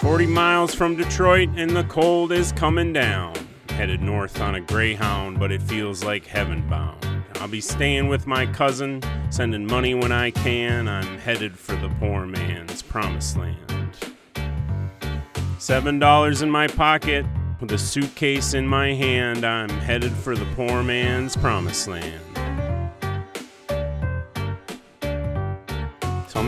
40 miles from Detroit, and the cold is coming down. Headed north on a Greyhound, but it feels like heaven bound. I'll be staying with my cousin, sending money when I can. I'm headed for the poor man's promised land. Seven dollars in my pocket, with a suitcase in my hand. I'm headed for the poor man's promised land.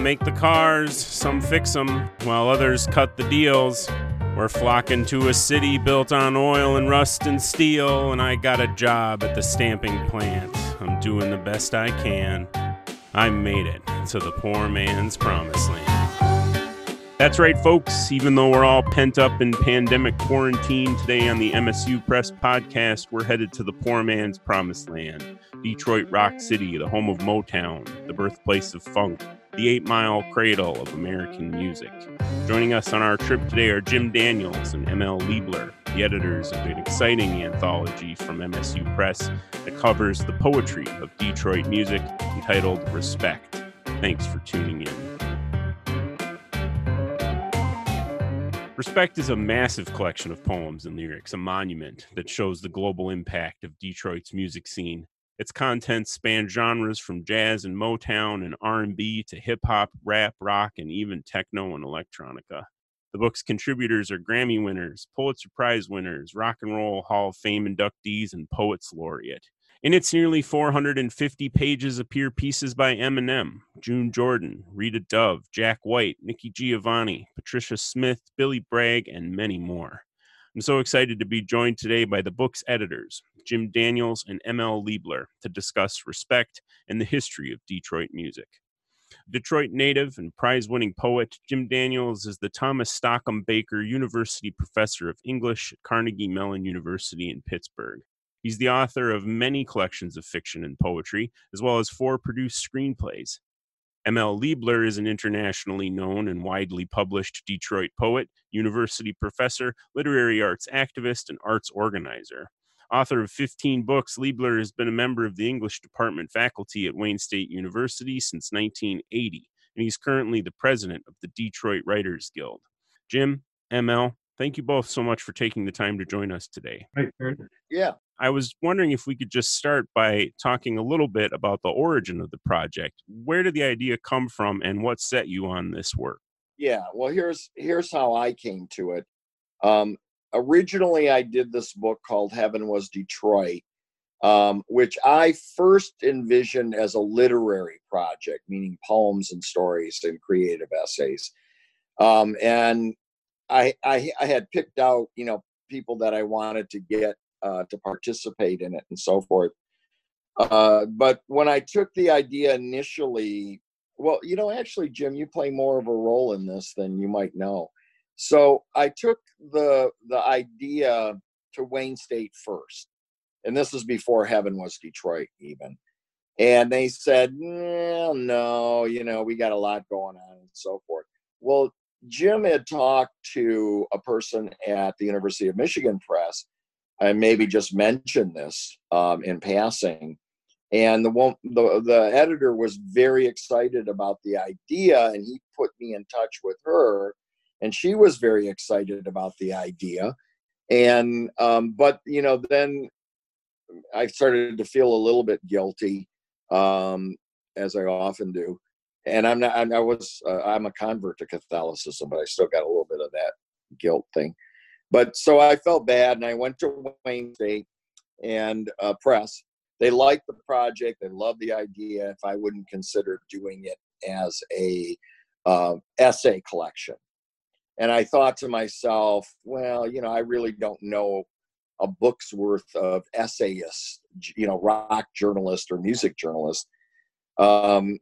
Make the cars, some fix them, while others cut the deals. We're flocking to a city built on oil and rust and steel, and I got a job at the stamping plant. I'm doing the best I can. I made it to the poor man's promised land. That's right, folks. Even though we're all pent up in pandemic quarantine today on the MSU Press podcast, we're headed to the poor man's promised land. Detroit Rock City, the home of Motown, the birthplace of funk, the eight mile cradle of American music. Joining us on our trip today are Jim Daniels and ML Liebler, the editors of an exciting anthology from MSU Press that covers the poetry of Detroit music entitled Respect. Thanks for tuning in. Respect is a massive collection of poems and lyrics, a monument that shows the global impact of Detroit's music scene its contents span genres from jazz and Motown and R&B to hip hop, rap, rock, and even techno and electronica. The book's contributors are Grammy winners, Pulitzer Prize winners, Rock and Roll Hall of Fame inductees, and Poets Laureate. In its nearly 450 pages appear pieces by Eminem, June Jordan, Rita Dove, Jack White, Nikki Giovanni, Patricia Smith, Billy Bragg, and many more. I'm so excited to be joined today by the book's editors, Jim Daniels and ML Liebler, to discuss respect and the history of Detroit music. Detroit native and prize winning poet, Jim Daniels is the Thomas Stockham Baker University Professor of English at Carnegie Mellon University in Pittsburgh. He's the author of many collections of fiction and poetry, as well as four produced screenplays. M.L. Liebler is an internationally known and widely published Detroit poet, university professor, literary arts activist, and arts organizer. Author of 15 books, Liebler has been a member of the English department faculty at Wayne State University since 1980, and he's currently the president of the Detroit Writers Guild. Jim, ML, thank you both so much for taking the time to join us today. Yeah. I was wondering if we could just start by talking a little bit about the origin of the project. Where did the idea come from and what set you on this work? Yeah, well here's here's how I came to it. Um, originally I did this book called Heaven Was Detroit, um, which I first envisioned as a literary project, meaning poems and stories and creative essays. Um, and I, I I had picked out, you know, people that I wanted to get uh, to participate in it and so forth. Uh, but when I took the idea initially, well, you know, actually, Jim, you play more of a role in this than you might know. So I took the the idea to Wayne State first, and this was before Heaven was Detroit even. And they said, no, you know, we got a lot going on and so forth. Well, Jim had talked to a person at the University of Michigan Press I maybe just mentioned this um, in passing. And the the the editor was very excited about the idea, and he put me in touch with her, and she was very excited about the idea. And um, but you know, then I started to feel a little bit guilty, um, as I often do. And I'm not. I was. Uh, I'm a convert to Catholicism, but I still got a little bit of that guilt thing. But so I felt bad, and I went to Wayne State and uh, press. They liked the project. They loved the idea. If I wouldn't consider doing it as a uh, essay collection, and I thought to myself, well, you know, I really don't know a book's worth of essayists, you know, rock journalist or music journalist. Um,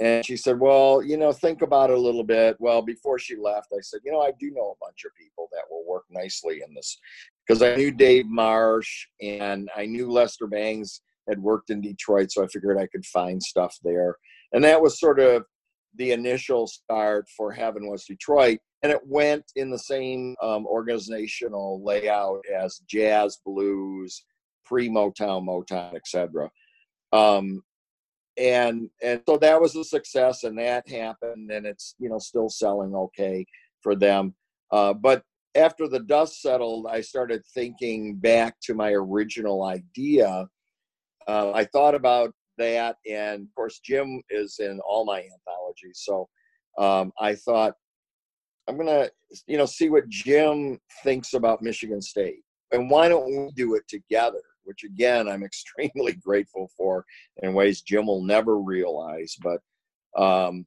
and she said, Well, you know, think about it a little bit. Well, before she left, I said, You know, I do know a bunch of people that will work nicely in this because I knew Dave Marsh and I knew Lester Bangs had worked in Detroit. So I figured I could find stuff there. And that was sort of the initial start for Heaven Was Detroit. And it went in the same um, organizational layout as jazz, blues, pre Motown, Motown, etc. Um, and and so that was a success and that happened and it's you know still selling okay for them Uh, but after the dust settled, I started thinking back to my original idea. Uh, I thought about that, and of course, Jim is in all my anthologies. So um, I thought I'm gonna, you know, see what Jim thinks about Michigan State, and why don't we do it together? Which again, I'm extremely grateful for in ways Jim will never realize. But um,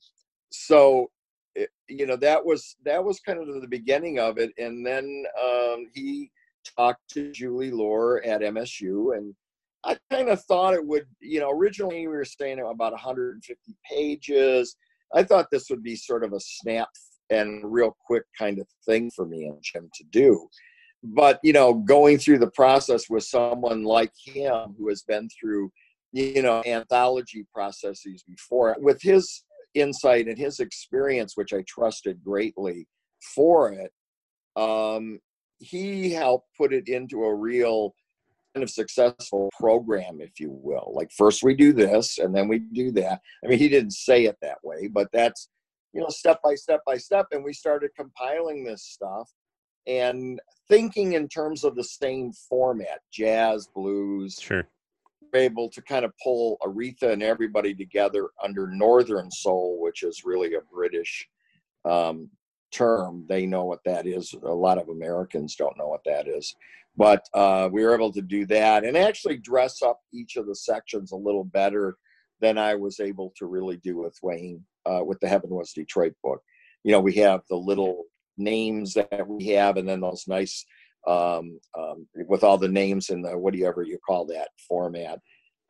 so it, you know that was that was kind of the beginning of it and then um, he talked to julie Loehr at msu and i kind of thought it would you know originally we were saying about 150 pages i thought this would be sort of a snap and real quick kind of thing for me and jim to do but you know going through the process with someone like him who has been through you know anthology processes before with his insight and his experience, which I trusted greatly for it, um, he helped put it into a real kind of successful program, if you will. Like first we do this and then we do that. I mean, he didn't say it that way, but that's you know step by step by step. And we started compiling this stuff and thinking in terms of the same format: jazz, blues, sure able to kind of pull Aretha and everybody together under Northern Soul, which is really a British um, term. They know what that is. A lot of Americans don't know what that is. But uh, we were able to do that and actually dress up each of the sections a little better than I was able to really do with Wayne, uh, with the Heaven Was Detroit book. You know, we have the little names that we have and then those nice um, um, with all the names in the whatever you call that format.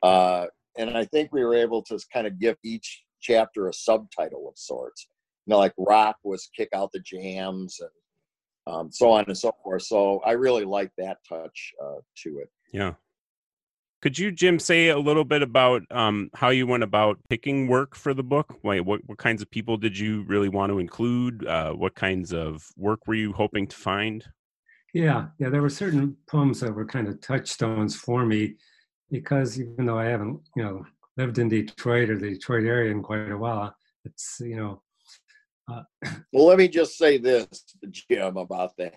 Uh, and I think we were able to kind of give each chapter a subtitle of sorts. You know, like rock was kick out the jams and um, so on and so forth. So I really like that touch uh, to it. Yeah. Could you, Jim, say a little bit about um, how you went about picking work for the book? Wait, what, what kinds of people did you really want to include? Uh, what kinds of work were you hoping to find? Yeah, yeah, there were certain poems that were kind of touchstones for me because even though I haven't, you know, lived in Detroit or the Detroit area in quite a while, it's, you know. Uh, well, let me just say this, Jim, about that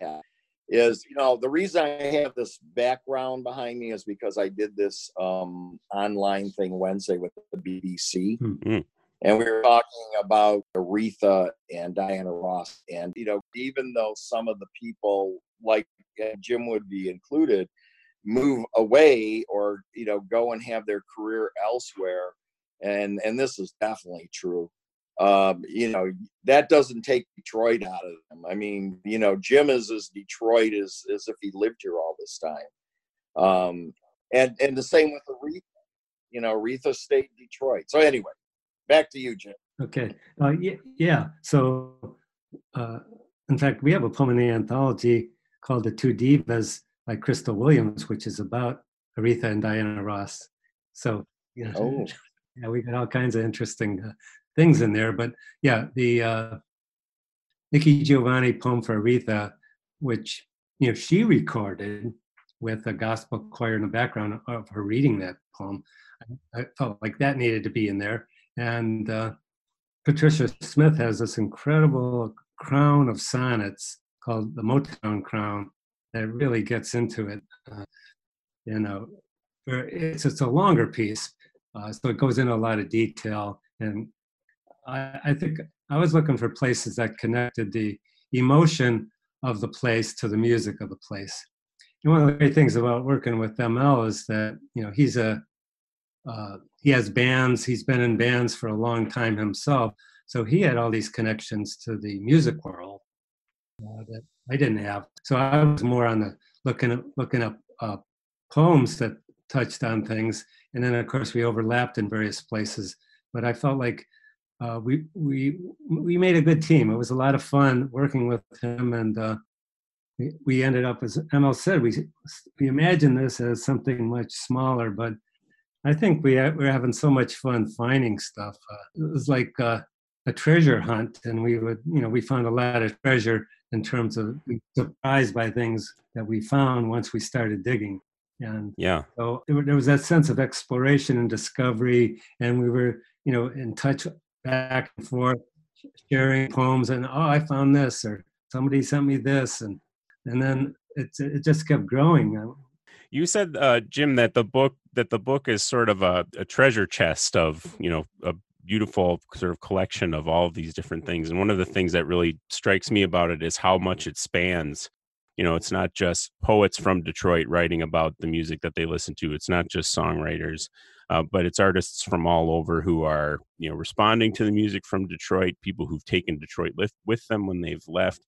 is, you know, the reason I have this background behind me is because I did this um, online thing Wednesday with the BBC. Mm-hmm. And we were talking about Aretha and Diana Ross. And, you know, even though some of the people like Jim would be included, move away or, you know, go and have their career elsewhere. And and this is definitely true. Um, you know, that doesn't take Detroit out of them. I mean, you know, Jim is as Detroit as, as if he lived here all this time. Um, and and the same with Aretha. You know, Aretha stayed Detroit. So anyway, back to you, Jim. Okay. Uh, yeah, yeah. So, uh, in fact, we have a poem in the anthology called The Two Divas by Crystal Williams, which is about Aretha and Diana Ross. So, you know, oh. yeah, we got all kinds of interesting uh, things in there. But yeah, the uh, Nikki Giovanni poem for Aretha, which, you know, she recorded with a gospel choir in the background of her reading that poem. I felt like that needed to be in there. And uh, Patricia Smith has this incredible crown of sonnets called the Motown Crown that really gets into it. Uh, you know, it's it's a longer piece, uh, so it goes into a lot of detail. And I, I think I was looking for places that connected the emotion of the place to the music of the place. And one of the great things about working with ML is that you know he's a uh, he has bands. He's been in bands for a long time himself, so he had all these connections to the music world uh, that I didn't have. So I was more on the looking looking up uh, poems that touched on things, and then of course we overlapped in various places. But I felt like uh, we we we made a good team. It was a lot of fun working with him, and uh, we, we ended up, as ML said, we we imagined this as something much smaller, but I think we we're having so much fun finding stuff. Uh, it was like uh, a treasure hunt, and we would, you know, we found a lot of treasure in terms of surprised by things that we found once we started digging. And yeah, so there was that sense of exploration and discovery, and we were, you know, in touch back and forth, sharing poems, and oh, I found this, or somebody sent me this, and and then it it just kept growing. You said, uh, Jim, that the book that the book is sort of a, a treasure chest of you know a beautiful sort of collection of all of these different things. And one of the things that really strikes me about it is how much it spans. You know, it's not just poets from Detroit writing about the music that they listen to. It's not just songwriters, uh, but it's artists from all over who are you know responding to the music from Detroit. People who've taken Detroit with with them when they've left.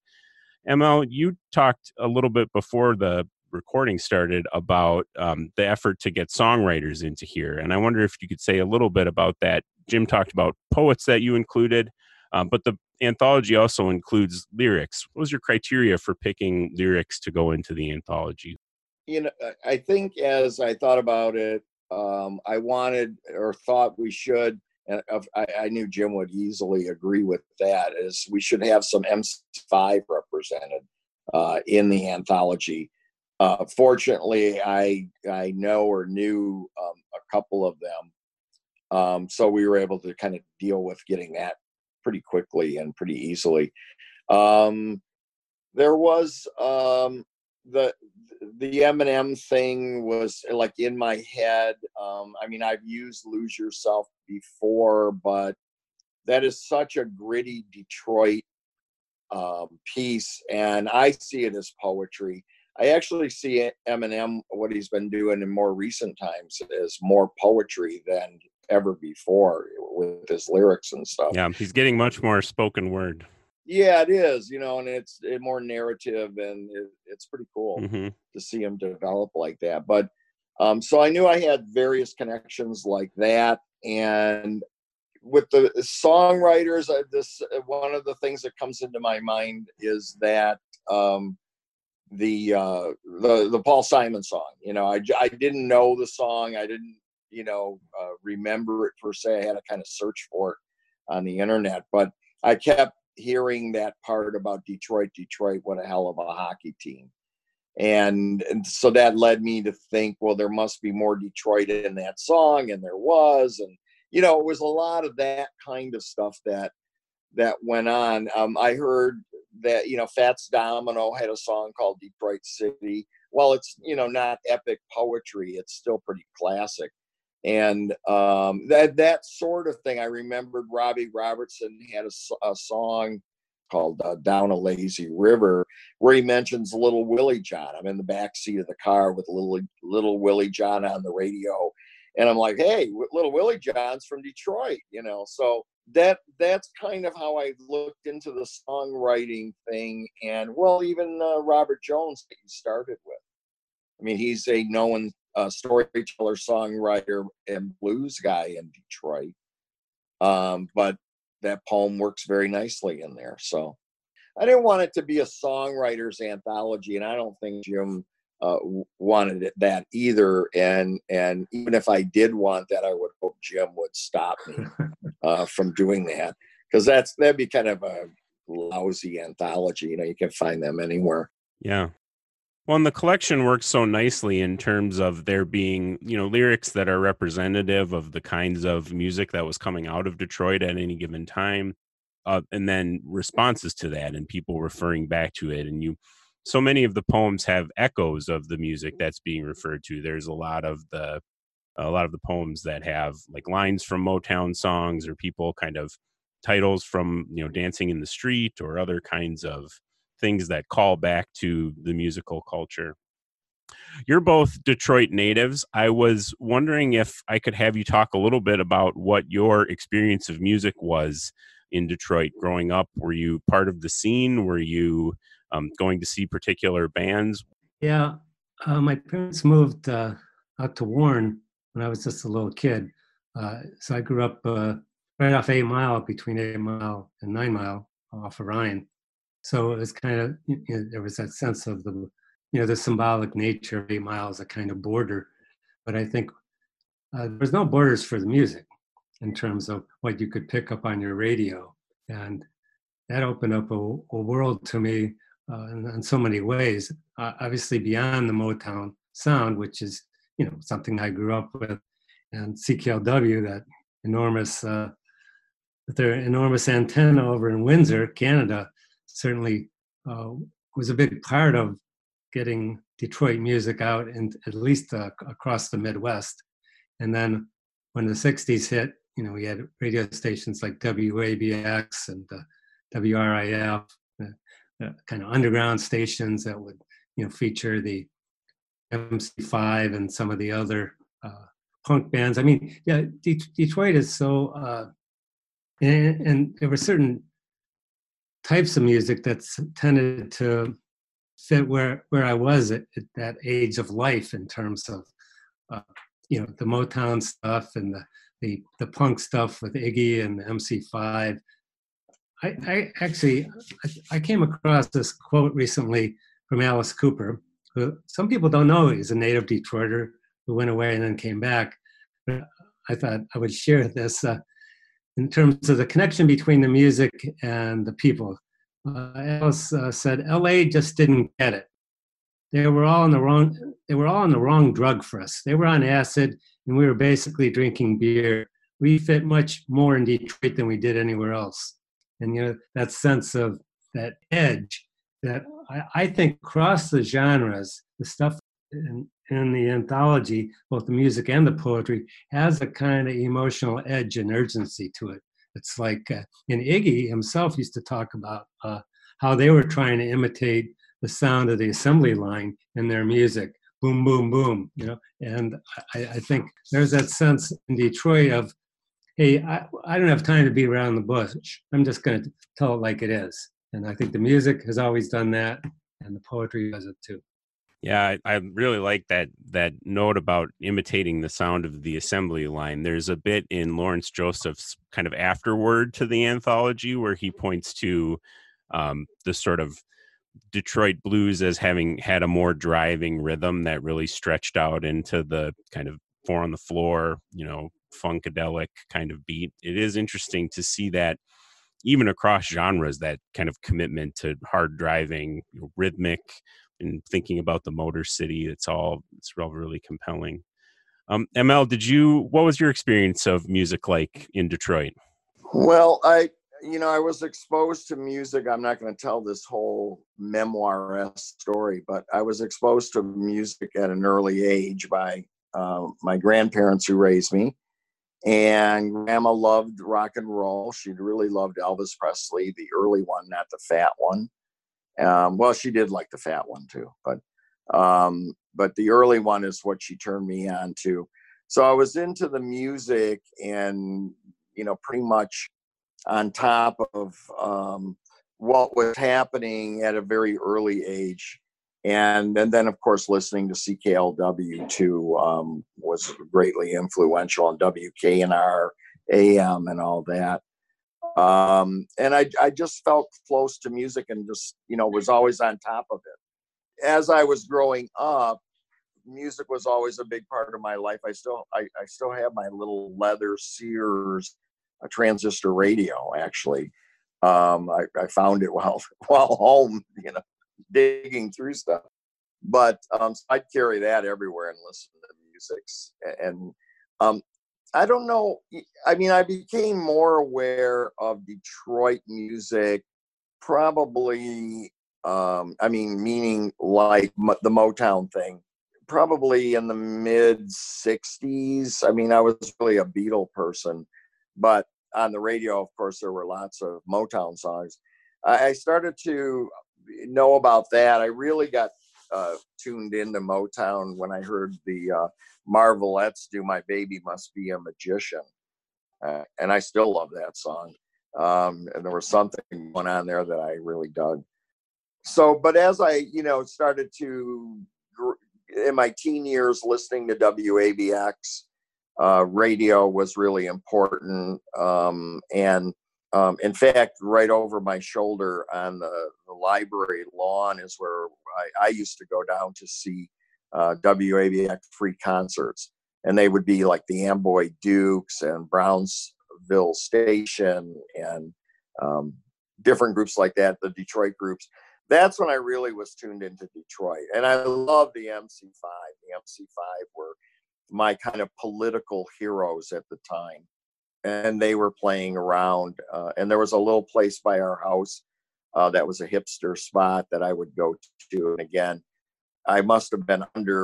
ML, you talked a little bit before the recording started about um, the effort to get songwriters into here. And I wonder if you could say a little bit about that. Jim talked about poets that you included, um, but the anthology also includes lyrics. What was your criteria for picking lyrics to go into the anthology? You know, I think as I thought about it, um, I wanted or thought we should, and I, I knew Jim would easily agree with that, is we should have some MC5 represented uh, in the anthology. Uh, fortunately, I I know or knew um, a couple of them, um, so we were able to kind of deal with getting that pretty quickly and pretty easily. Um, there was um, the the Eminem thing was like in my head. Um, I mean, I've used "Lose Yourself" before, but that is such a gritty Detroit um, piece, and I see it as poetry I actually see Eminem, what he's been doing in more recent times, is more poetry than ever before with his lyrics and stuff. Yeah, he's getting much more spoken word. Yeah, it is, you know, and it's it more narrative and it, it's pretty cool mm-hmm. to see him develop like that. But um, so I knew I had various connections like that, and with the songwriters, uh, this uh, one of the things that comes into my mind is that um, the uh the the Paul Simon song. You know, I I didn't know the song. I didn't you know uh, remember it per se. I had to kind of search for it on the internet, but I kept hearing that part about Detroit. Detroit, what a hell of a hockey team. And, and so that led me to think, well, there must be more Detroit in that song, and there was, and you know, it was a lot of that kind of stuff that that went on. Um, I heard that you know Fats Domino had a song called Detroit City. Well, it's you know not epic poetry, it's still pretty classic, and um, that that sort of thing. I remembered Robbie Robertson had a, a song called uh, "Down a Lazy River," where he mentions Little Willie John. I'm in the back seat of the car with little Little Willie John on the radio, and I'm like, "Hey, Little Willie John's from Detroit," you know. So that that's kind of how I looked into the songwriting thing, and well, even uh, Robert Jones that you started with. I mean, he's a known uh, storyteller, songwriter, and blues guy in Detroit. Um, but that poem works very nicely in there. So I didn't want it to be a songwriter's anthology, and I don't think Jim uh, wanted it, that either. And and even if I did want that, I would hope Jim would stop me uh, from doing that because that's that'd be kind of a lousy anthology. You know, you can find them anywhere. Yeah. Well, and the collection works so nicely in terms of there being, you know, lyrics that are representative of the kinds of music that was coming out of Detroit at any given time, uh, and then responses to that and people referring back to it. And you so many of the poems have echoes of the music that's being referred to. There's a lot of the a lot of the poems that have like lines from Motown songs or people kind of titles from you know Dancing in the Street or other kinds of things that call back to the musical culture. You're both Detroit natives. I was wondering if I could have you talk a little bit about what your experience of music was in Detroit growing up. Were you part of the scene? Were you um, going to see particular bands? Yeah, uh, my parents moved uh, out to Warren when I was just a little kid. Uh, so I grew up uh, right off Eight Mile, between Eight Mile and Nine Mile, off Orion. So it was kind of you know, there was that sense of the you know the symbolic nature of Eight Mile as a kind of border, but I think uh, there was no borders for the music in terms of what you could pick up on your radio, and that opened up a, a world to me uh, in, in, so many ways. Uh, obviously, beyond the Motown sound, which is you know something I grew up with, and CKLW, that enormous, uh, their enormous antenna over in Windsor, Canada, certainly uh, was a big part of getting Detroit music out and at least uh, across the Midwest. And then when the 60s hit, you know, we had radio stations like WABX and uh, WRIF, uh, kind of underground stations that would, you know, feature the MC5 and some of the other uh, punk bands. I mean, yeah, De- Detroit is so, uh, and, and there were certain types of music that's tended to fit where where I was at, at that age of life in terms of uh, you know the Motown stuff and the, the the punk stuff with Iggy and MC5. I, I actually I, I came across this quote recently from Alice Cooper, who some people don't know is a native Detroiter who went away and then came back. But I thought I would share this uh, in terms of the connection between the music and the people uh, Alice uh, said, "LA just didn't get it. They were all on the wrong. They were all on the wrong drug for us. They were on acid, and we were basically drinking beer. We fit much more in Detroit than we did anywhere else. And you know that sense of that edge that I, I think across the genres, the stuff in the anthology, both the music and the poetry, has a kind of emotional edge and urgency to it it's like, uh, and Iggy himself used to talk about uh, how they were trying to imitate the sound of the assembly line in their music boom, boom, boom, you know. And I, I think there's that sense in Detroit of, hey, I, I don't have time to be around the bush. I'm just going to tell it like it is. And I think the music has always done that, and the poetry does it too. Yeah, I, I, really like that that note about imitating the sound of the assembly line. There's a bit in Lawrence Joseph's kind of afterword to the anthology where he points to um, the sort of Detroit blues as having had a more driving rhythm that really stretched out into the kind of four on the floor, you know, funkadelic kind of beat. It is interesting to see that even across genres, that kind of commitment to hard driving, rhythmic and thinking about the Motor City. It's all it's all really compelling. Um, ML, did you? What was your experience of music like in Detroit? Well, I you know I was exposed to music. I'm not going to tell this whole memoir story, but I was exposed to music at an early age by uh, my grandparents who raised me. And grandma loved rock and roll. She really loved Elvis Presley, the early one, not the fat one. Um, well, she did like the fat one too, but um, but the early one is what she turned me on to. So I was into the music and you know pretty much on top of um, what was happening at a very early age. And, and then, of course, listening to CKLW too um, was greatly influential on WKNR AM and all that um, and I, I just felt close to music and just you know was always on top of it. As i was growing up music was always a big part of my life. I still i, I still have my little leather sears a transistor radio actually. Um, I, I found it while while home you know digging through stuff. But um, so i'd carry that everywhere and listen to music and um, I don't know. I mean, I became more aware of Detroit music probably, um, I mean, meaning like the Motown thing, probably in the mid 60s. I mean, I was really a Beatle person, but on the radio, of course, there were lots of Motown songs. I started to know about that. I really got uh, tuned into Motown when I heard the uh, Marvelettes do My Baby Must Be a Magician. Uh, and I still love that song. Um, and there was something going on there that I really dug. So, but as I, you know, started to, in my teen years, listening to WABX, uh, radio was really important. Um, and um, in fact, right over my shoulder on the, the library lawn is where I, I, used to go down to see uh, WABX free concerts. And they would be like the Amboy Dukes and Brownsville Station and um, different groups like that, the Detroit groups. That's when I really was tuned into Detroit. And I love the MC5. The MC5 were my kind of political heroes at the time. And they were playing around. Uh, and there was a little place by our house Uh, that was a hipster spot that I would go to. And again, I must have been under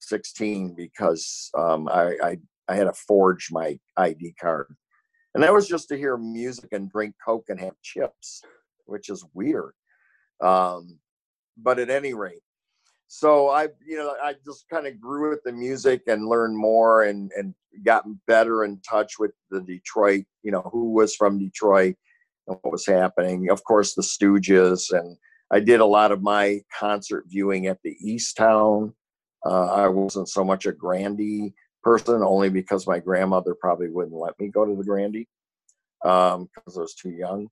16 because um, I, I, I had to forge my ID card. And that was just to hear music and drink Coke and have chips, which is weird. Um, but at any rate, so I, you know, I just kind of grew with the music and learned more and and gotten better in touch with the Detroit, you know, who was from Detroit and what was happening. Of course, the Stooges, and I did a lot of my concert viewing at the Eastown. Uh, I wasn't so much a Grande person, only because my grandmother probably wouldn't let me go to the Grande because um, I was too young.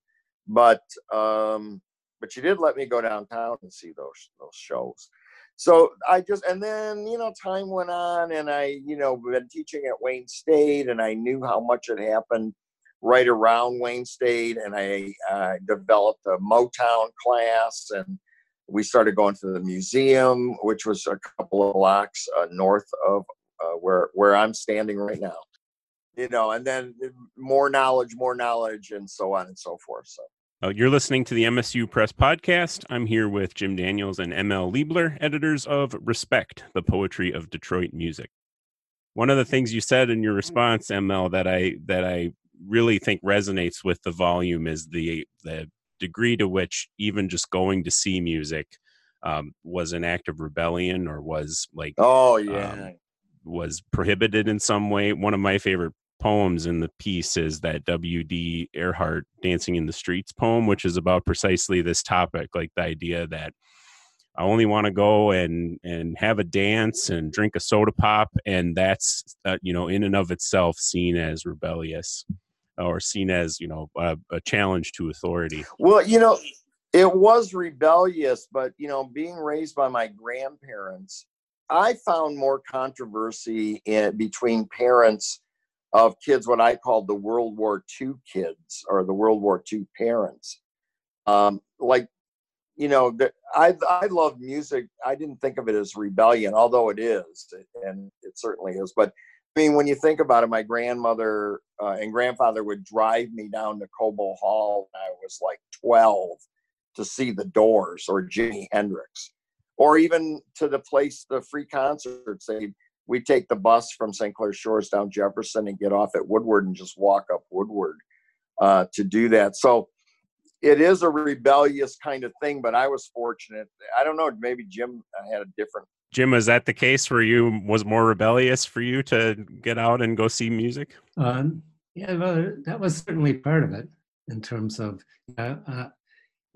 But um, but she did let me go downtown and see those those shows. So I just and then you know time went on and I you know been teaching at Wayne State and I knew how much had happened right around Wayne State and I uh, developed a Motown class and we started going to the museum which was a couple of blocks uh, north of uh, where where I'm standing right now. You know and then more knowledge more knowledge and so on and so forth so uh, you're listening to the MSU Press Podcast. I'm here with Jim Daniels and ML Liebler, editors of Respect, the Poetry of Detroit Music. One of the things you said in your response, ML, that I that I really think resonates with the volume is the the degree to which even just going to see music um, was an act of rebellion or was like oh yeah um, was prohibited in some way. One of my favorite poems in the piece is that W.D. Ehrhart Dancing in the Streets poem, which is about precisely this topic, like the idea that I only want to go and and have a dance and drink a soda pop, and that's uh, you know in and of itself seen as rebellious or seen as you know a, a challenge to authority. Well, you know, it was rebellious, but you know, being raised by my grandparents, I found more controversy in between parents of kids, what I called the World War II kids or the World War II parents. Um, like, you know, I I love music. I didn't think of it as rebellion, although it is, and it certainly is. But I mean, when you think about it, my grandmother uh, and grandfather would drive me down to Cobo Hall when I was like 12 to see the Doors or Jimi Hendrix, or even to the place, the free concerts. They we take the bus from St. Clair Shores down Jefferson and get off at Woodward and just walk up Woodward uh, to do that. So it is a rebellious kind of thing, but I was fortunate. I don't know, maybe Jim had a different. Jim, was that the case where you was more rebellious for you to get out and go see music? Um, yeah, well, that was certainly part of it in terms of uh, uh,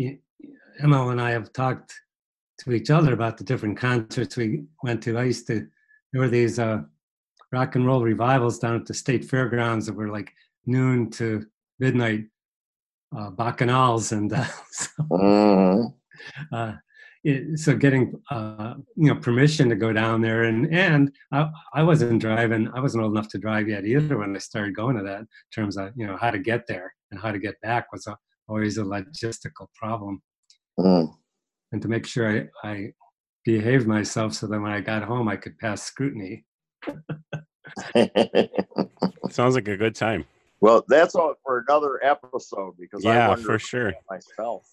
ML and I have talked to each other about the different concerts we went to. I used to there were these uh, rock and roll revivals down at the state fairgrounds that were like noon to midnight uh, bacchanals and uh, so, mm-hmm. uh, it, so getting uh, you know permission to go down there and and I, I wasn't driving I wasn't old enough to drive yet either when I started going to that in terms of you know how to get there and how to get back was a, always a logistical problem mm. and to make sure I, I behave myself so that when I got home, I could pass scrutiny. Sounds like a good time. Well, that's all for another episode because yeah, for sure myself.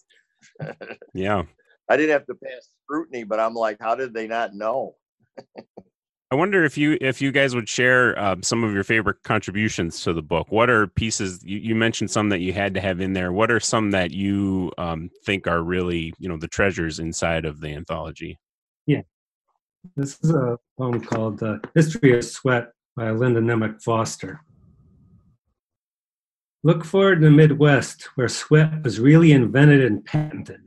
yeah, I didn't have to pass scrutiny, but I'm like, how did they not know? I wonder if you if you guys would share um, some of your favorite contributions to the book. What are pieces you, you, mentioned some that you had to have in there? What are some that you um, think are really you know the treasures inside of the anthology? Yeah. This is a poem called uh, History of Sweat by Linda Nemec Foster. Look forward to the Midwest, where sweat was really invented and patented.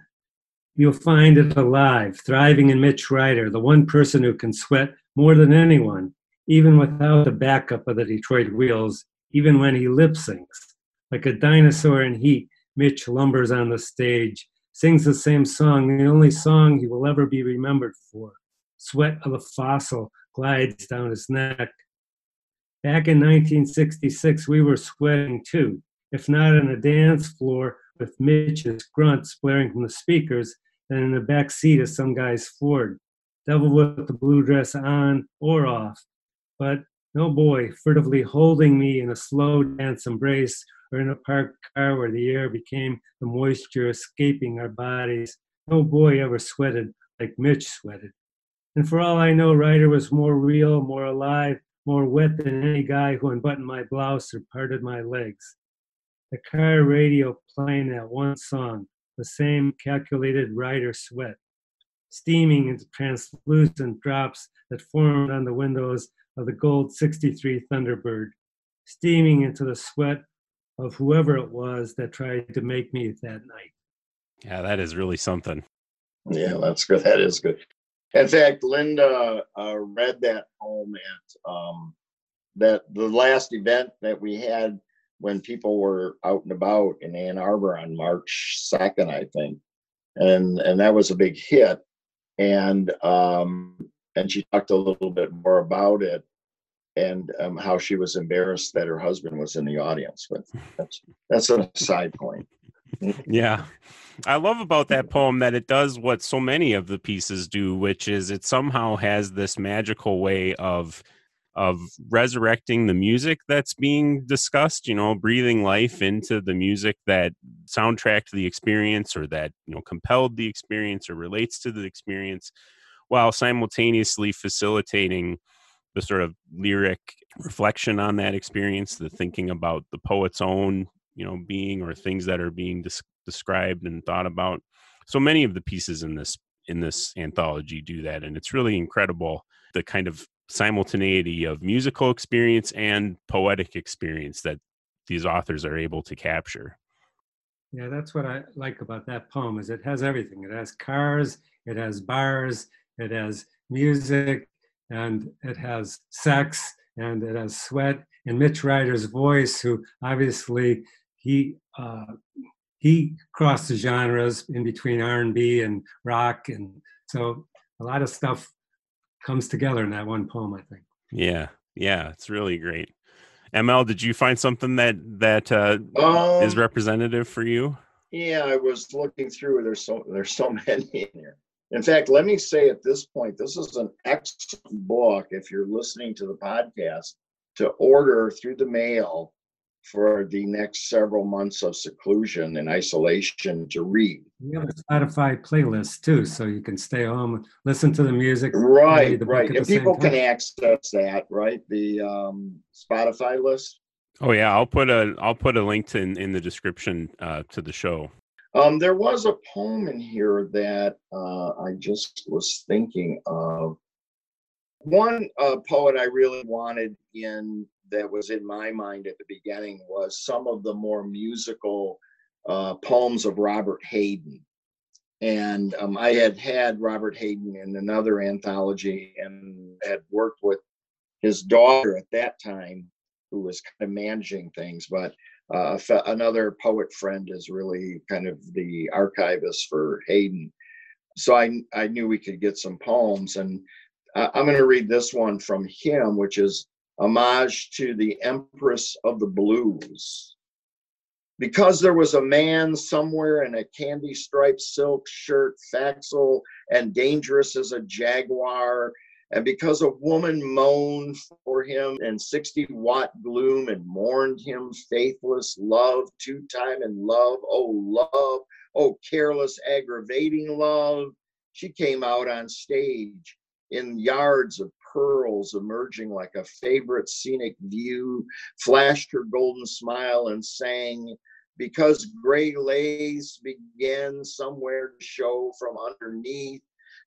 You'll find it alive, thriving in Mitch Ryder, the one person who can sweat more than anyone, even without the backup of the Detroit wheels, even when he lip syncs. Like a dinosaur in heat, Mitch lumbers on the stage, sings the same song, the only song he will ever be remembered for. Sweat of a fossil glides down his neck. Back in 1966, we were sweating too, if not on a dance floor with Mitch's grunts blaring from the speakers, then in the back seat of some guy's Ford. Devil with the blue dress on or off. But No boy furtively holding me in a slow dance embrace or in a parked car where the air became the moisture escaping our bodies. No boy ever sweated like Mitch sweated. And for all I know, Ryder was more real, more alive, more wet than any guy who unbuttoned my blouse or parted my legs. The car radio playing that one song, the same calculated Ryder sweat, steaming into translucent drops that formed on the windows of the gold 63 Thunderbird, steaming into the sweat of whoever it was that tried to make me that night. Yeah, that is really something. Yeah, that's good. That is good. In fact, Linda uh, read that poem at um, that the last event that we had when people were out and about in Ann Arbor on March second, I think, and and that was a big hit. And um, and she talked a little bit more about it and um, how she was embarrassed that her husband was in the audience. But that's that's a side point. yeah. I love about that poem that it does what so many of the pieces do, which is it somehow has this magical way of of resurrecting the music that's being discussed, you know, breathing life into the music that soundtracked the experience or that, you know, compelled the experience or relates to the experience while simultaneously facilitating the sort of lyric reflection on that experience, the thinking about the poet's own, you know, being or things that are being described and thought about. So many of the pieces in this in this anthology do that, and it's really incredible the kind of simultaneity of musical experience and poetic experience that these authors are able to capture. Yeah, that's what I like about that poem is it has everything. It has cars, it has bars, it has music, and it has sex and it has sweat and mitch ryder's voice who obviously he uh, he crossed the genres in between r&b and rock and so a lot of stuff comes together in that one poem i think. Yeah yeah it's really great. Ml did you find something that that uh, um, is representative for you? yeah i was looking through there's so there's so many in here in fact, let me say at this point, this is an excellent book if you're listening to the podcast to order through the mail for the next several months of seclusion and isolation to read. We have a Spotify playlist too, so you can stay home, and listen to the music. Right, right. And people can access that, right? The um, Spotify list. Oh yeah, I'll put a I'll put a link to in, in the description uh, to the show. Um, there was a poem in here that uh, I just was thinking of. One uh, poet I really wanted in that was in my mind at the beginning was some of the more musical uh, poems of Robert Hayden. And um, I had had Robert Hayden in another anthology and had worked with his daughter at that time, who was kind of managing things. But uh, another poet friend is really kind of the archivist for Hayden. So I, I knew we could get some poems. And I'm going to read this one from him, which is homage to the Empress of the Blues. Because there was a man somewhere in a candy striped silk shirt, facile and dangerous as a jaguar, and because a woman moaned for him in 60 watt gloom and mourned him faithless love, two time in love, oh love, oh careless, aggravating love, she came out on stage in yards of pearls emerging like a favorite scenic view, flashed her golden smile and sang, because gray lace began somewhere to show from underneath,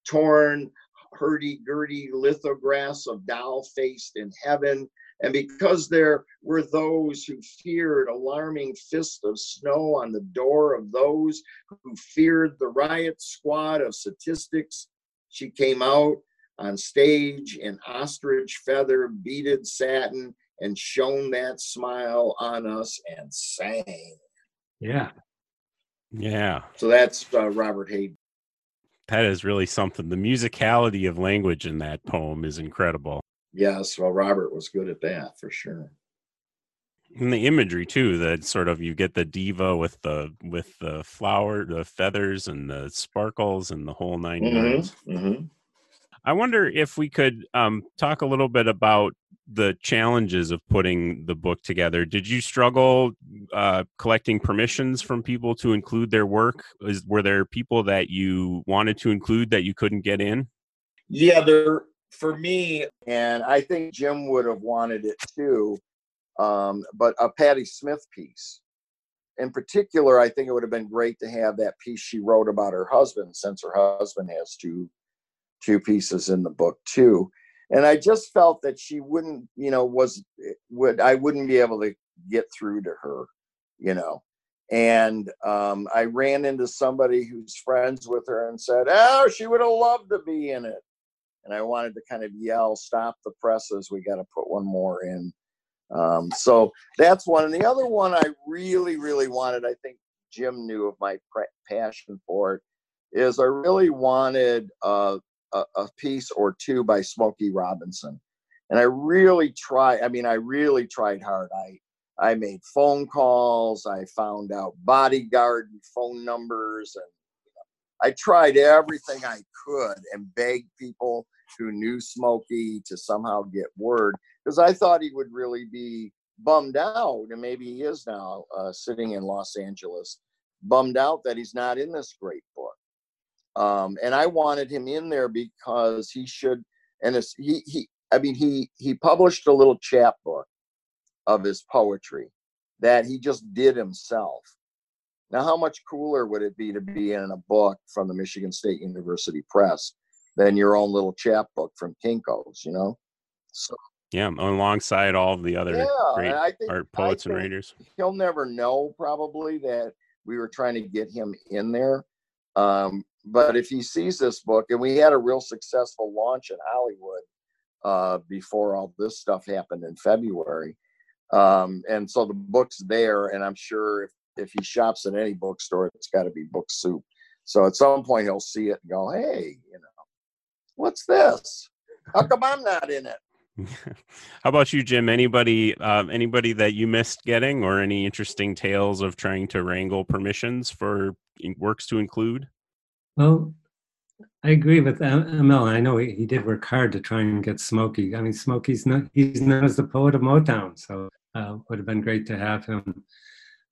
torn hurdy-gurdy lithographs of doll faced in heaven. And because there were those who feared alarming fist of snow on the door of those who feared the riot squad of statistics, she came out on stage in ostrich feather beaded satin and shone that smile on us and sang. Yeah. Yeah. So that's uh, Robert Hayden that is really something. The musicality of language in that poem is incredible. Yes, well, Robert was good at that for sure. And the imagery too, that sort of you get the diva with the with the flower, the feathers, and the sparkles, and the whole 9 mm-hmm, mm-hmm. I wonder if we could um, talk a little bit about the challenges of putting the book together. Did you struggle uh, collecting permissions from people to include their work? Is, were there people that you wanted to include that you couldn't get in? Yeah, there for me, and I think Jim would have wanted it too. Um, but a Patti Smith piece, in particular, I think it would have been great to have that piece she wrote about her husband, since her husband has two two pieces in the book too. And i just felt that she wouldn't you know was would i wouldn't be able to get through to her you know. And um, i ran into somebody who's friends with her and said oh she would have loved to be in it. And i wanted to kind of yell stop the presses we got to put one more in. Um, so that's one. And the other one i really really wanted i think jim knew of my passion for it is i really wanted uh, a, a piece or two by Smokey Robinson. And I really tried, I mean, I really tried hard. I I made phone calls, I found out bodyguard phone numbers, and I tried everything I could and begged people who knew Smokey to somehow get word because I thought he would really be bummed out, and maybe he is now uh, sitting in Los Angeles, bummed out that he's not in this great book. Um, and I wanted him in there because he should, and he, he, I mean, he, he published a little chapbook of his poetry that he just did himself. Now, how much cooler would it be to be in a book from the Michigan State University Press than your own little chapbook from Kinko's, you know? So, yeah, alongside all of the other yeah, great think, art poets and writers. He'll never know probably that we were trying to get him in there. Um, but if he sees this book, and we had a real successful launch in Hollywood uh, before all this stuff happened in February, um, and so the book's there, and I'm sure if if he shops at any bookstore, it's got to be Book Soup. So at some point he'll see it and go, "Hey, you know, what's this? How come I'm not in it?" How about you, Jim? Anybody, uh, anybody that you missed getting, or any interesting tales of trying to wrangle permissions for works to include? Well, I agree with ML. I know he, he did work hard to try and get Smokey. I mean, Smokey's not, he's known as the poet of Motown, so uh, would have been great to have him.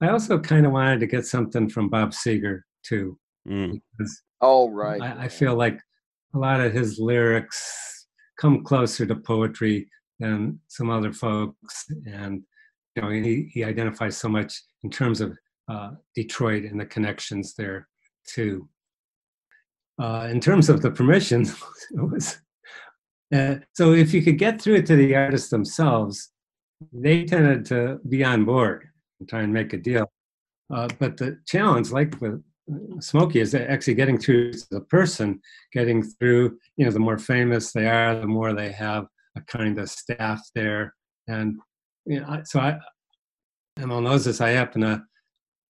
I also kind of wanted to get something from Bob Seger too. Mm. Because oh, right. I, I feel like a lot of his lyrics come closer to poetry than some other folks. And, you know, he, he identifies so much in terms of uh, Detroit and the connections there too. Uh, in terms of the permission, was, uh, so if you could get through it to the artists themselves, they tended to be on board and try and make a deal. Uh, but the challenge, like with uh, Smokey, is actually getting through to the person, getting through, you know, the more famous they are, the more they have a kind of staff there. And, you know, so I, ML knows this, I happen to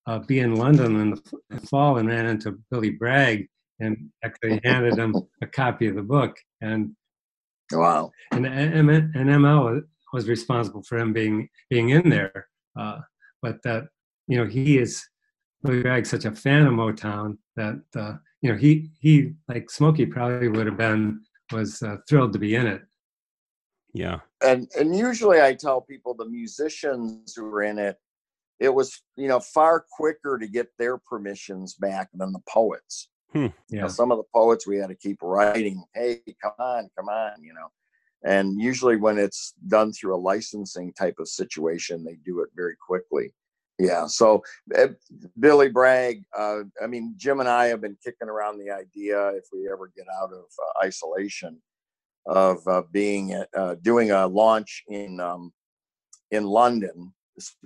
uh, be in London in the fall and ran into Billy Bragg and actually handed him a copy of the book. And wow, and and, and ML was responsible for him being being in there. Uh, but that you know he is Billy Bragg such a fan of Motown that uh, you know he he like Smokey probably would have been was uh, thrilled to be in it. Yeah, and and usually I tell people the musicians who were in it, it was you know far quicker to get their permissions back than the poets. Hmm. Yeah. You know, some of the poets we had to keep writing, hey, come on, come on, you know. And usually when it's done through a licensing type of situation, they do it very quickly. Yeah. So uh, Billy Bragg, uh, I mean, Jim and I have been kicking around the idea if we ever get out of uh, isolation of uh, being uh, doing a launch in um, in London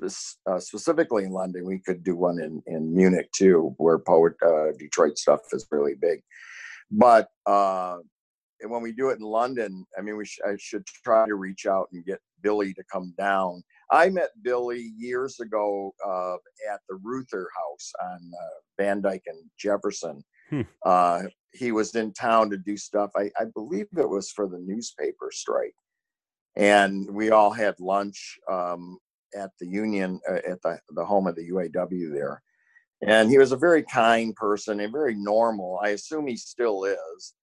uh, specifically in London. We could do one in, in Munich too, where poet uh, Detroit stuff is really big. But uh, when we do it in London, I mean, we sh- I should try to reach out and get Billy to come down. I met Billy years ago uh, at the Reuther House on uh, Van Dyke and Jefferson. Hmm. Uh, he was in town to do stuff. I, I believe it was for the newspaper strike and we all had lunch um, at the union uh, at the, the home of the UAW there. And he was a very kind person and very normal. I assume he still is.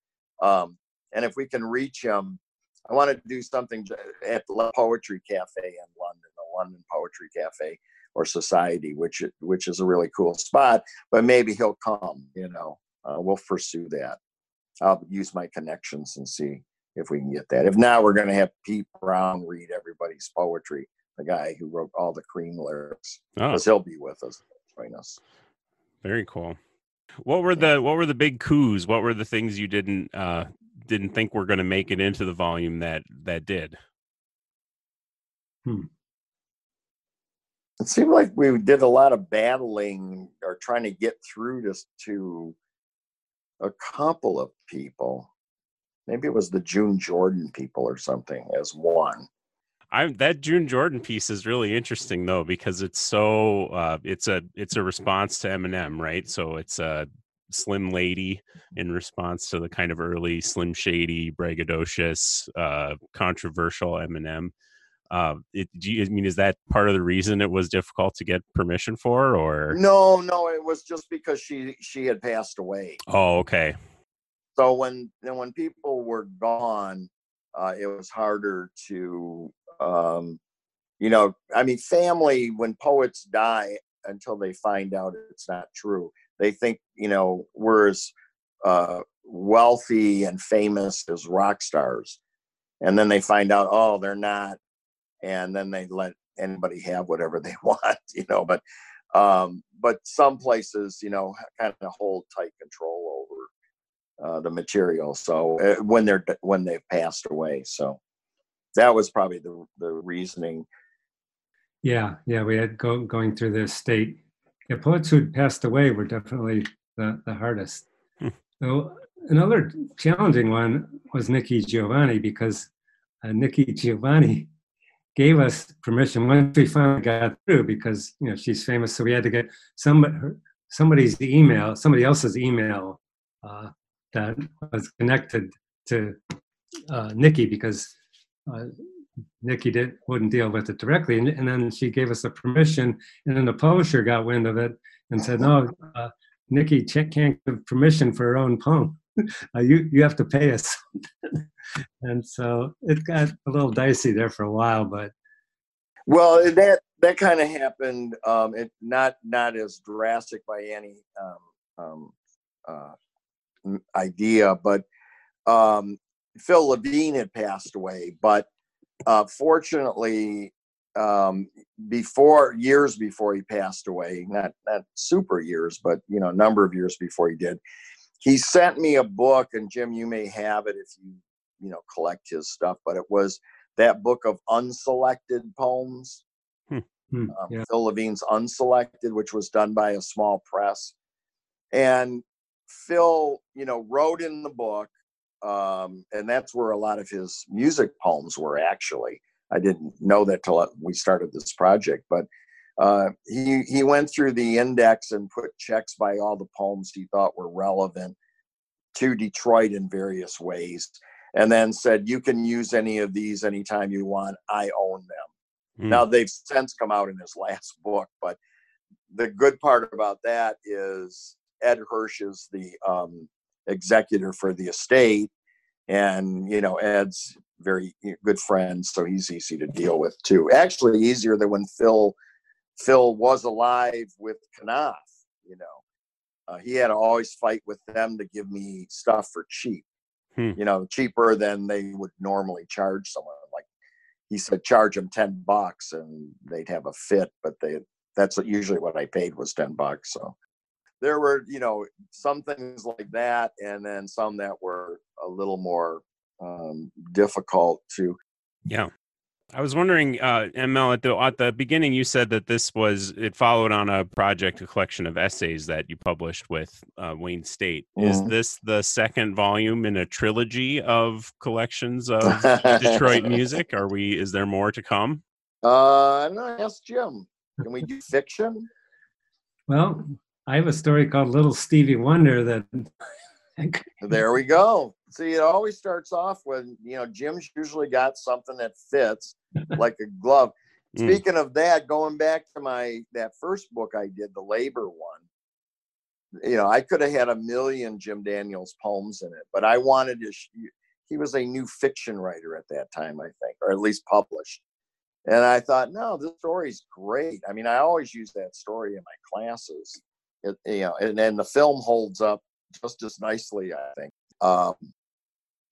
Um, and if we can reach him, I want to do something at the Poetry Cafe in London, the London Poetry Cafe or Society, which which is a really cool spot. But maybe he'll come. You know, uh, we'll pursue that. I'll use my connections and see if we can get that. If not, we're going to have Pete Brown read everybody's poetry, the guy who wrote all the Cream lyrics, because oh. he'll be with us, join us. Very cool. What were the what were the big coups? What were the things you didn't uh didn't think were going to make it into the volume that that did? Hmm. It seemed like we did a lot of battling or trying to get through this to a couple of people. Maybe it was the June Jordan people or something as one. I that June Jordan piece is really interesting though because it's so uh, it's a it's a response to Eminem, right? So it's a Slim Lady in response to the kind of early Slim Shady, braggadocious, uh, controversial Eminem. Uh, it, do you, I mean, is that part of the reason it was difficult to get permission for, or no, no, it was just because she she had passed away. Oh, okay. So when when people were gone, uh, it was harder to, um, you know, I mean, family when poets die until they find out it's not true, they think you know we're as uh, wealthy and famous as rock stars, and then they find out oh they're not and then they let anybody have whatever they want, you know. But um, but some places, you know, kind of hold tight control over uh, the material. So uh, when they're when they've passed away, so that was probably the the reasoning. Yeah, yeah, we had go, going through this state. Yeah, poets who had passed away were definitely the the hardest. Hmm. So another challenging one was Nikki Giovanni because uh, Nikki Giovanni gave us permission once we finally got through because you know she's famous so we had to get somebody somebody's email somebody else's email uh, that was connected to uh, Nikki because uh, Nikki did, wouldn't deal with it directly and, and, then she gave us a permission and then the publisher got wind of it and said no uh, Nikki can't give permission for her own poem uh, you you have to pay us. and so it got a little dicey there for a while, but well, that that kind of happened. Um, it not not as drastic by any um, um, uh, idea, but um, Phil Levine had passed away. But uh, fortunately, um, before years before he passed away, not not super years, but you know, a number of years before he did, he sent me a book, and Jim, you may have it if you you know collect his stuff. But it was that book of unselected poems. Hmm. Hmm. Um, yeah. Phil Levine's Unselected, which was done by a small press, and Phil, you know, wrote in the book, um, and that's where a lot of his music poems were actually. I didn't know that till we started this project, but uh, he he went through the index and put checks by all the poems he thought were relevant to Detroit in various ways, and then said you can use any of these anytime you want. I own them. Mm. Now they've since come out in his last book, but the good part about that is Ed Hirsch is the um, executor for the estate, and you know Ed's very good friend, so he's easy to deal with too. Actually, easier than when Phil Phil was alive with Knopf, you know. Uh, he had to always fight with them to give me stuff for cheap, hmm. you know, cheaper than they would normally charge someone. Like he said, charge them 10 bucks and they'd have a fit, but they, that's usually what I paid was 10 bucks. So there were, you know, some things like that. And then some that were a little more um, difficult to, yeah. I was wondering, uh, ML, at the at the beginning, you said that this was it followed on a project, a collection of essays that you published with uh, Wayne State. Mm-hmm. Is this the second volume in a trilogy of collections of Detroit music? Are we? Is there more to come? Uh, no, ask Jim. Can we do fiction? Well, I have a story called Little Stevie Wonder that. there we go. See, it always starts off with you know Jim's usually got something that fits like a glove. Mm. Speaking of that, going back to my that first book I did, the labor one, you know, I could have had a million Jim Daniels poems in it, but I wanted to. Sh- he was a new fiction writer at that time, I think, or at least published. And I thought, no, this story's great. I mean, I always use that story in my classes. It, you know, and then the film holds up just as nicely, I think. Um,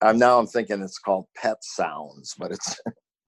I'm now I'm thinking it's called Pet Sounds, but it's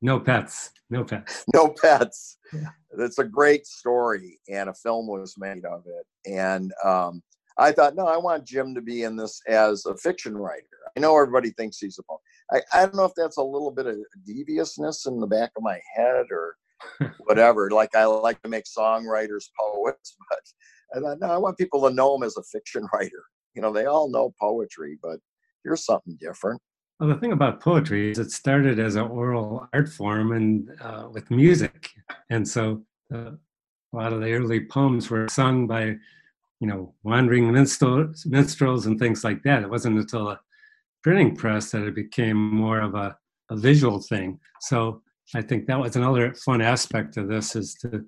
no pets, no pets, no pets. Yeah. It's a great story, and a film was made of it. And um, I thought, no, I want Jim to be in this as a fiction writer. I know everybody thinks he's a poet. I, I don't know if that's a little bit of deviousness in the back of my head or whatever. like I like to make songwriters poets, but I thought, no, I want people to know him as a fiction writer. You know, they all know poetry, but here's something different. Well, the thing about poetry is it started as an oral art form and uh, with music, and so uh, a lot of the early poems were sung by, you know, wandering minstrels, minstrels and things like that. It wasn't until the printing press that it became more of a, a visual thing. So I think that was another fun aspect of this is to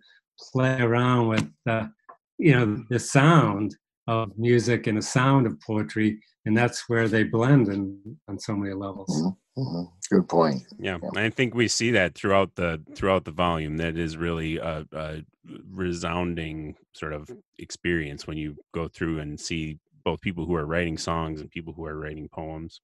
play around with, uh, you know, the sound of music and the sound of poetry and that's where they blend in on so many levels mm-hmm. mm-hmm. good point yeah. yeah. i think we see that throughout the throughout the volume that is really a, a, resounding sort of experience when you go through and see both people who are writing songs and people who are writing poems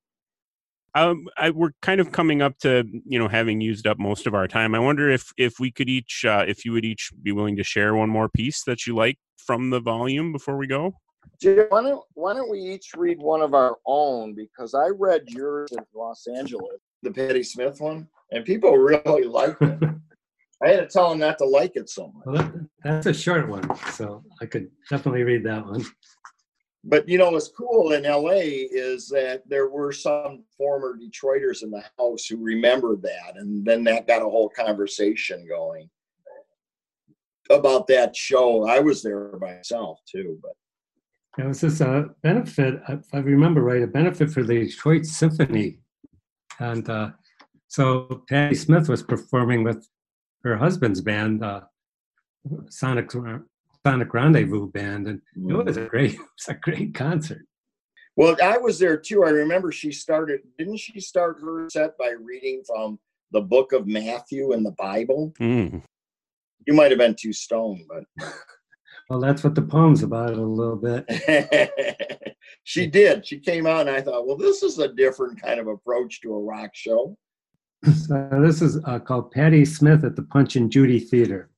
um, I, we're kind of coming up to you know having used up most of our time. I wonder if if we could each, uh, if you would each be willing to share one more piece that you like from the volume before we go. Jim, why don't why don't we each read one of our own? Because I read yours in Los Angeles, the Patti Smith one, and people really liked it. I had to tell them not to like it so much. Well, that, that's a short one, so I could definitely read that one. But you know what's cool in LA is that there were some former Detroiters in the house who remembered that, and then that got a whole conversation going about that show. I was there myself too, but it was just a benefit, if I remember right, a benefit for the Detroit Symphony. And uh, so Patti Smith was performing with her husband's band, uh, Sonic Sonic Rendezvous Band, and it was a great, it was a great concert. Well, I was there too. I remember she started. Didn't she start her set by reading from the Book of Matthew in the Bible? Mm. You might have been too stoned, but Well, that's what the poem's about a little bit. she did. She came out, and I thought, well, this is a different kind of approach to a rock show. So this is uh, called Patti Smith at the Punch and Judy Theater.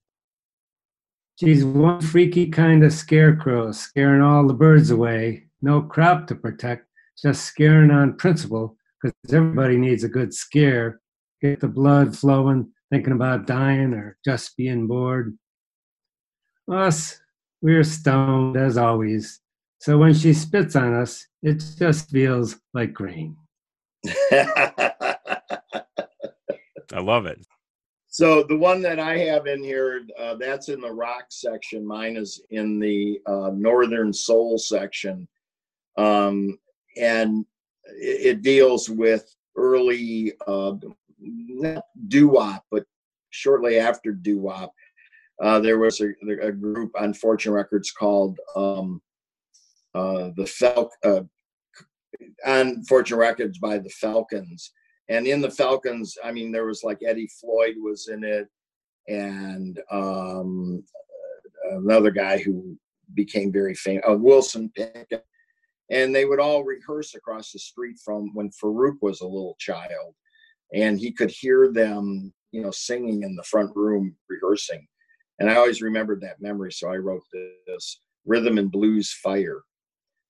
She's one freaky kind of scarecrow, scaring all the birds away. No crop to protect, just scaring on principle, because everybody needs a good scare. Get the blood flowing, thinking about dying or just being bored. Us, we're stoned as always. So when she spits on us, it just feels like rain. I love it. So the one that I have in here, uh, that's in the rock section. Mine is in the uh, northern soul section, um, and it, it, deals with early uh, not doo wop, but shortly after doo wop, uh, there was a, a, group on Fortune Records called um, uh, the uh, on Fortune Records by the Falcons, and in the Falcons, I mean, there was like Eddie Floyd was in it, and um, another guy who became very famous, uh, Wilson Pickett, and they would all rehearse across the street from when Farouk was a little child, and he could hear them, you know, singing in the front room rehearsing. And I always remembered that memory, so I wrote this Rhythm and Blues Fire.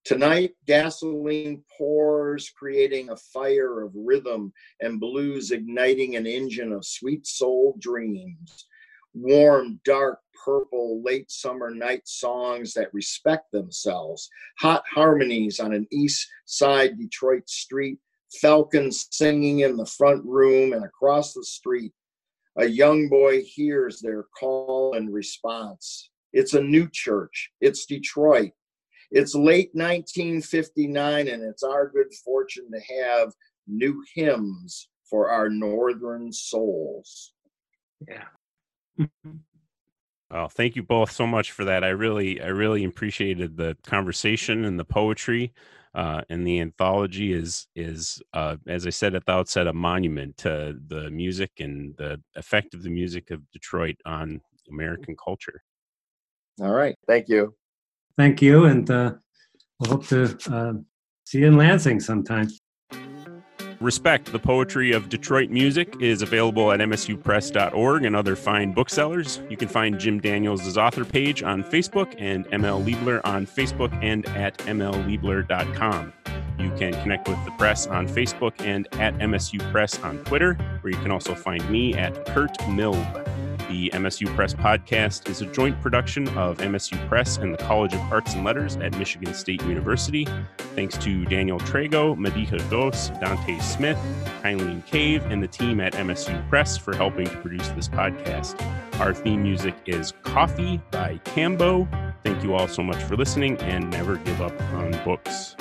Tonight, gasoline pours, creating a fire of rhythm and blues, igniting an engine of sweet soul dreams. Warm, dark, purple, late summer night songs that respect themselves. Hot harmonies on an east side Detroit street. Falcons singing in the front room and across the street a young boy hears their call and response. It's a new church. It's Detroit. It's late 1959, and it's our good fortune to have new hymns for our northern souls. Yeah. Well, thank you both so much for that. I really, I really appreciated the conversation and the poetry. Uh, and the anthology is is uh, as I said at the outset, a monument to the music and the effect of the music of Detroit on American culture. All right, thank you. Thank you, and uh, we'll hope to uh, see you in Lansing sometime. Respect, the poetry of Detroit music, is available at msupress.org and other fine booksellers. You can find Jim Daniels' author page on Facebook and ML Liebler on Facebook and at mlliebler.com. You can connect with the press on Facebook and at MSU Press on Twitter, where you can also find me at Kurt Milb. The MSU Press podcast is a joint production of MSU Press and the College of Arts and Letters at Michigan State University. Thanks to Daniel Trago, Mediha Dos, Dante Smith, Eileen Cave, and the team at MSU Press for helping to produce this podcast. Our theme music is Coffee by Cambo. Thank you all so much for listening and never give up on books.